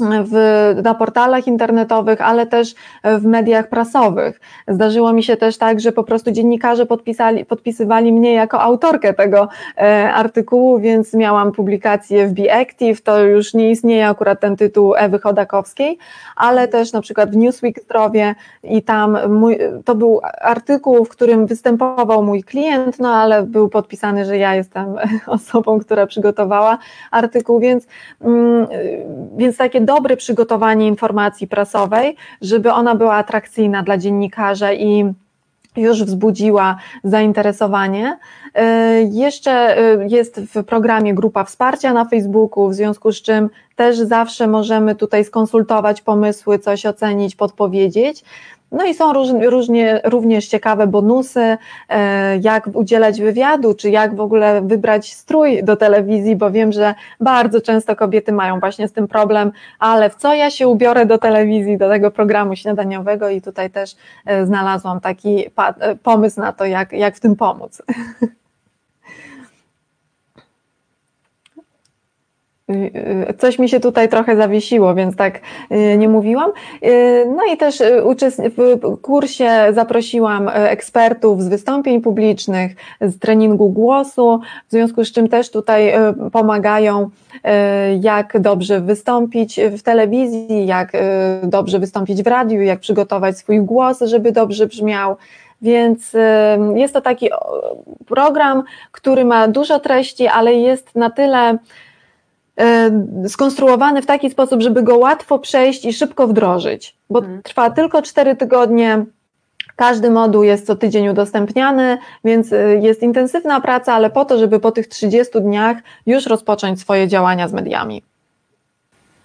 w, na portalach internetowych, ale też w mediach prasowych. Zdarzyło mi się też tak, że po prostu dziennikarze podpisali, podpisywali mnie jako autorkę tego e, artykułu, więc miałam publikację w Be Active, to już nie istnieje akurat ten tytuł Ewy Chodakowskiej, ale też na przykład w Newsweek Zdrowie i tam mój, to był artykuł, w którym występował mój klient, no ale był podpisany, że ja jestem osobą, która przygotowała artykuł, więc, mm, więc takie dobre przygotowanie informacji prasowej, żeby ona była atrakcyjna dla dziennikarza i już wzbudziła zainteresowanie. E, jeszcze e, jest w programie grupa wsparcia na Facebooku, w związku z czym też zawsze możemy tutaj skonsultować pomysły, coś ocenić, podpowiedzieć. No i są różnie, różnie, również ciekawe bonusy, e, jak udzielać wywiadu, czy jak w ogóle wybrać strój do telewizji, bo wiem, że bardzo często kobiety mają właśnie z tym problem, ale w co ja się ubiorę do telewizji, do tego programu śniadaniowego i tutaj też e, znalazłam taki pomysł na to, jak, jak w tym pomóc. Y, y, coś mi się tutaj trochę zawiesiło, więc tak y, nie mówiłam. No i też w kursie zaprosiłam ekspertów z wystąpień publicznych, z treningu głosu, w związku z czym też tutaj pomagają, jak dobrze wystąpić w telewizji, jak dobrze wystąpić w radiu, jak przygotować swój głos, żeby dobrze brzmiał. Więc jest to taki program, który ma dużo treści, ale jest na tyle skonstruowany w taki sposób, żeby go łatwo przejść i szybko wdrożyć, bo hmm. trwa tylko 4 tygodnie. Każdy moduł jest co tydzień udostępniany, więc e, jest intensywna praca, ale po to, żeby po tych 30 dniach już rozpocząć swoje działania z mediami.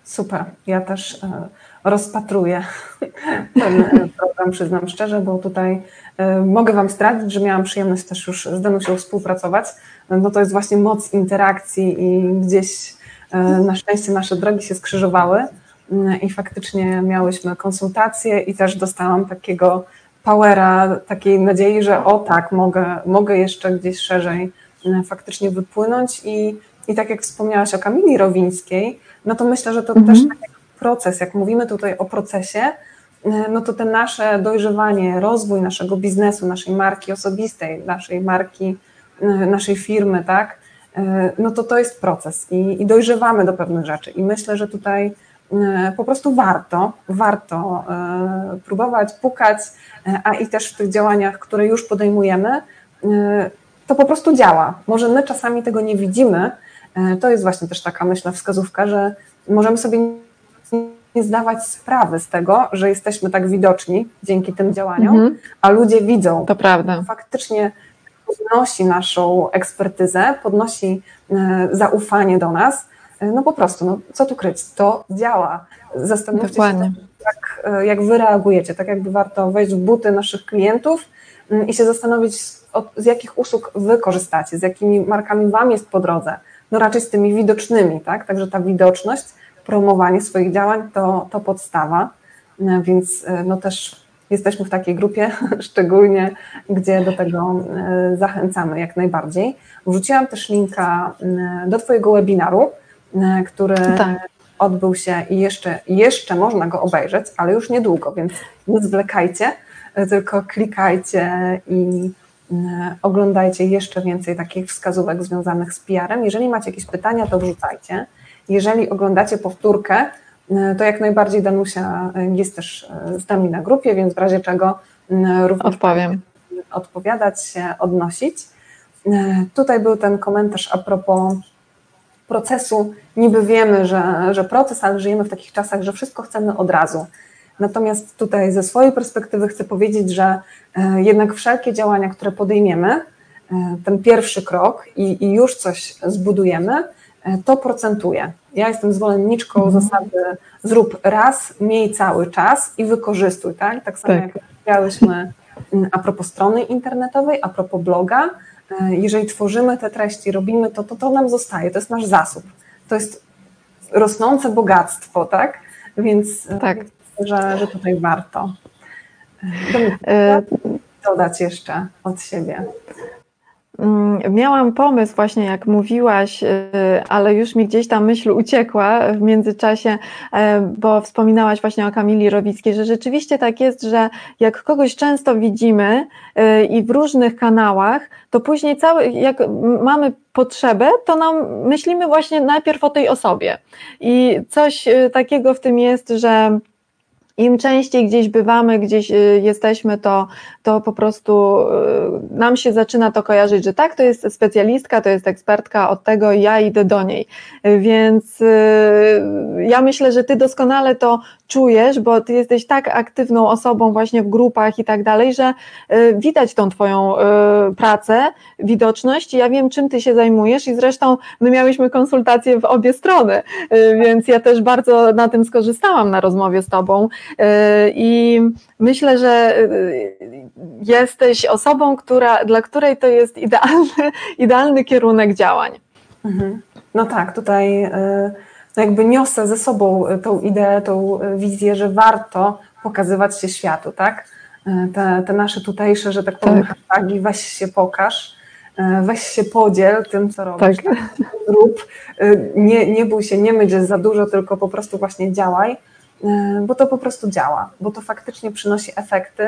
Super. Ja też e, rozpatruję ten program, przyznam szczerze, bo tutaj mogę Wam zdradzić, że miałam przyjemność też już z Danusią współpracować. No to jest właśnie moc interakcji i gdzieś E, na szczęście nasze drogi się skrzyżowały mm, i faktycznie miałyśmy konsultacje i też dostałam takiego powera, takiej nadziei, że o tak, mogę, mogę jeszcze gdzieś szerzej mm, faktycznie wypłynąć. I, i tak jak wspomniałaś o Kamili Rowińskiej, no to myślę, że to mhm. też taki proces, jak mówimy tutaj o procesie, mm, no to te nasze dojrzewanie, rozwój naszego biznesu, naszej marki osobistej, naszej marki, naszej firmy, tak, E, no to to jest proces i, i dojrzewamy do pewnych rzeczy. I myślę, że tutaj po prostu warto, warto próbować, pukać, a i też w tych działaniach, które już podejmujemy, to po prostu działa. Może my czasami tego nie widzimy. To jest właśnie też taka, myślę, wskazówka, że możemy sobie nie zdawać sprawy z tego, że jesteśmy tak widoczni dzięki tym działaniom, mhm. a ludzie widzą. To prawda. Faktycznie podnosi naszą ekspertyzę, podnosi e, zaufanie do nas. E, no po prostu, no, co tu kryć? To działa. Zastanówcie Dokładnie. się, jak, e, jak wy reagujecie. Tak jakby warto wejść w buty naszych klientów mm, i się zastanowić, z jakich usług wy korzystacie, z jakimi markami wam jest po drodze. No raczej z tymi widocznymi, tak? Także ta widoczność promowanie swoich działań to, to podstawa, więc no też jesteśmy w takiej grupie szczególnie, gdzie do tego e, zachęcamy jak najbardziej. Wrzuciłam też linka do Twojego webinaru, który tak. odbył się i jeszcze, jeszcze można go obejrzeć, ale już niedługo, więc nie zwlekajcie, tylko klikajcie i oglądajcie jeszcze więcej takich wskazówek związanych z PR-em. Jeżeli macie jakieś pytania, to wrzucajcie. Jeżeli oglądacie powtórkę, e, to jak najbardziej Danusia e, jest też e, z nami na grupie, więc w razie czego również odpowiem. Odpowiadać się, odnosić. Tutaj był ten komentarz a propos procesu. Niby wiemy, że, że proces, ale żyjemy w takich czasach, że wszystko chcemy od razu. Natomiast tutaj ze swojej perspektywy chcę powiedzieć, że jednak wszelkie działania, które podejmiemy, ten pierwszy krok i, i już coś zbudujemy, E, to procentuje. Ja jestem zwolenniczką mhm. zasady zrób raz, miej cały czas i wykorzystuj, tak? Tak samo tak. jak rozmawiałyśmy a propos strony internetowej, a propos bloga, e, jeżeli tworzymy te treści, robimy to, to to nam zostaje, to jest nasz zasób. To jest rosnące bogactwo, tak? Więc e, tak. Że, że tutaj warto. Dodać jeszcze od siebie. Mm, miałam pomysł właśnie, jak mówiłaś, y, ale już mi gdzieś ta myśl uciekła w międzyczasie, e, bo wspominałaś właśnie o Kamili Rowickiej, że rzeczywiście tak jest, że jak kogoś często widzimy y, i w różnych kanałach, to później cały, jak mamy potrzebę, to nam myślimy właśnie najpierw o tej osobie. I coś y, takiego w tym jest, że im częściej gdzieś bywamy, gdzieś y, jesteśmy, to, to po prostu y, nam się zaczyna to kojarzyć, że tak, to jest specjalistka, to jest ekspertka od tego i ja idę do niej. Więc y, ja myślę, że ty doskonale to czujesz, bo ty jesteś tak aktywną osobą właśnie w grupach i tak dalej, że widać tą twoją pracę, widoczność. Ja wiem, czym ty się zajmujesz i zresztą my miałyśmy konsultacje w obie strony, więc ja też bardzo na tym skorzystałam na rozmowie z tobą I myślę, że e, jesteś osobą, która, dla której to jest idealny, idealny kierunek działań. Mhm. No tak, tutaj e, no jakby niosę ze sobą tą ideę, tą wizję, że warto pokazywać się światu, tak? Te, te nasze tutejsze, że tak powiem, tak. hasztagi, weź się pokaż, weź się podziel tym, co robisz. Tak. Rób, nie, nie bój się, nie myć za dużo, tylko po prostu właśnie działaj. E, bo to po prostu działa, bo to faktycznie przynosi efekty.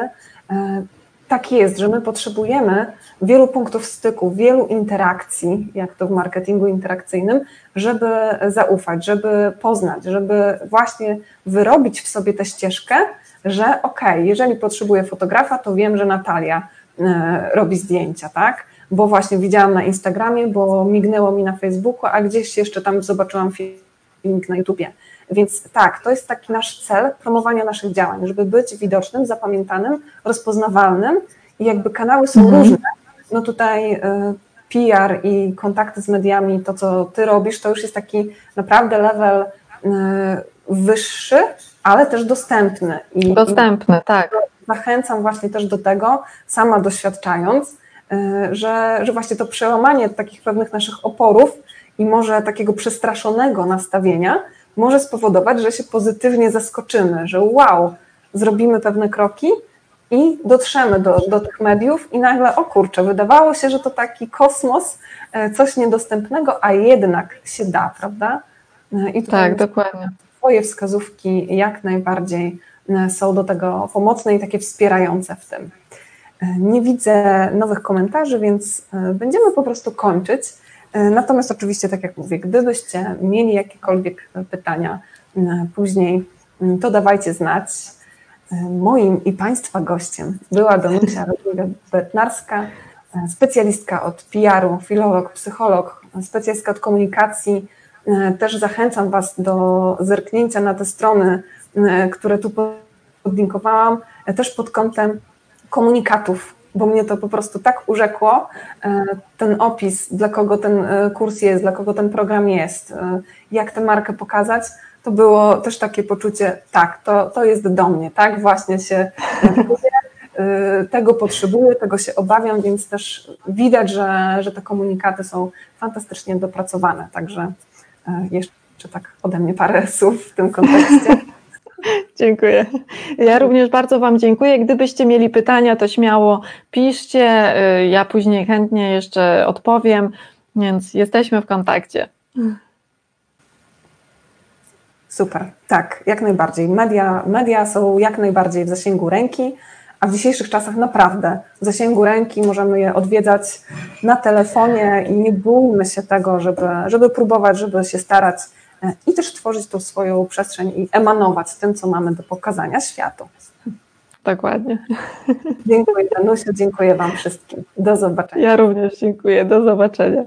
E, tak jest, że my potrzebujemy wielu punktów styku, wielu interakcji, jak to w marketingu interakcyjnym, żeby zaufać, żeby poznać, żeby właśnie wyrobić w sobie tę ścieżkę, że ok, jeżeli potrzebuję fotografa, to wiem, że Natalia e, robi zdjęcia, tak? Bo właśnie widziałam na Instagramie, bo mignęło mi na Facebooku, a gdzieś jeszcze tam zobaczyłam filmik na YouTubie. Więc tak, to jest taki nasz cel promowania naszych działań, żeby być widocznym, zapamiętanym, rozpoznawalnym i jakby kanały są mhm. różne. No tutaj y, PR i kontakty z mediami, to co ty robisz, to już jest taki naprawdę level y, wyższy, ale też dostępny. I, dostępny, tak. Zachęcam właśnie też do tego, sama doświadczając, y, że, że właśnie to przełamanie takich pewnych naszych oporów i może takiego przestraszonego nastawienia może spowodować, że się pozytywnie zaskoczymy, że wow, zrobimy pewne kroki i dotrzemy do, do tych mediów i nagle, o kurczę, wydawało się, że to taki kosmos, e, coś niedostępnego, a jednak się da, prawda? E, I tak, dokładnie. Twoje wskazówki jak najbardziej e, są do tego pomocne i takie wspierające w tym. Nie widzę nowych komentarzy, więc będziemy po prostu kończyć. E, natomiast oczywiście, tak jak mówię, gdybyście mieli jakiekolwiek pytania, później, to dawajcie znać. Moim i Państwa gościem była Danusia Betnarska, specjalistka od PR-u, filolog, psycholog, specjalistka od komunikacji. Też zachęcam Was do zerknięcia na te strony, które tu podlinkowałam, też pod kątem komunikatów, bo mnie to po prostu tak urzekło, ten opis, dla kogo ten kurs jest, dla kogo ten program jest, jak tę markę pokazać, to było też takie poczucie, tak, to, to jest do mnie, tak, właśnie się tego potrzebuję, tego się obawiam, więc też widać, że, że te komunikaty są fantastycznie dopracowane. Także jeszcze tak ode mnie parę słów w tym kontekście. Dziękuję. Ja również bardzo Wam dziękuję. Gdybyście mieli pytania, to śmiało piszcie. Y, ja później chętnie jeszcze odpowiem, więc jesteśmy w kontakcie. Super, tak, jak najbardziej. Media, media są jak najbardziej w zasięgu ręki, a w dzisiejszych czasach naprawdę w zasięgu ręki możemy je odwiedzać na telefonie i nie bójmy się tego, żeby, żeby próbować, żeby się starać i też tworzyć tą swoją przestrzeń i emanować tym, co mamy do pokazania światu. Dokładnie. Dziękuję Danusiu, dziękuję Wam wszystkim. Do zobaczenia. Ja również dziękuję. Do zobaczenia.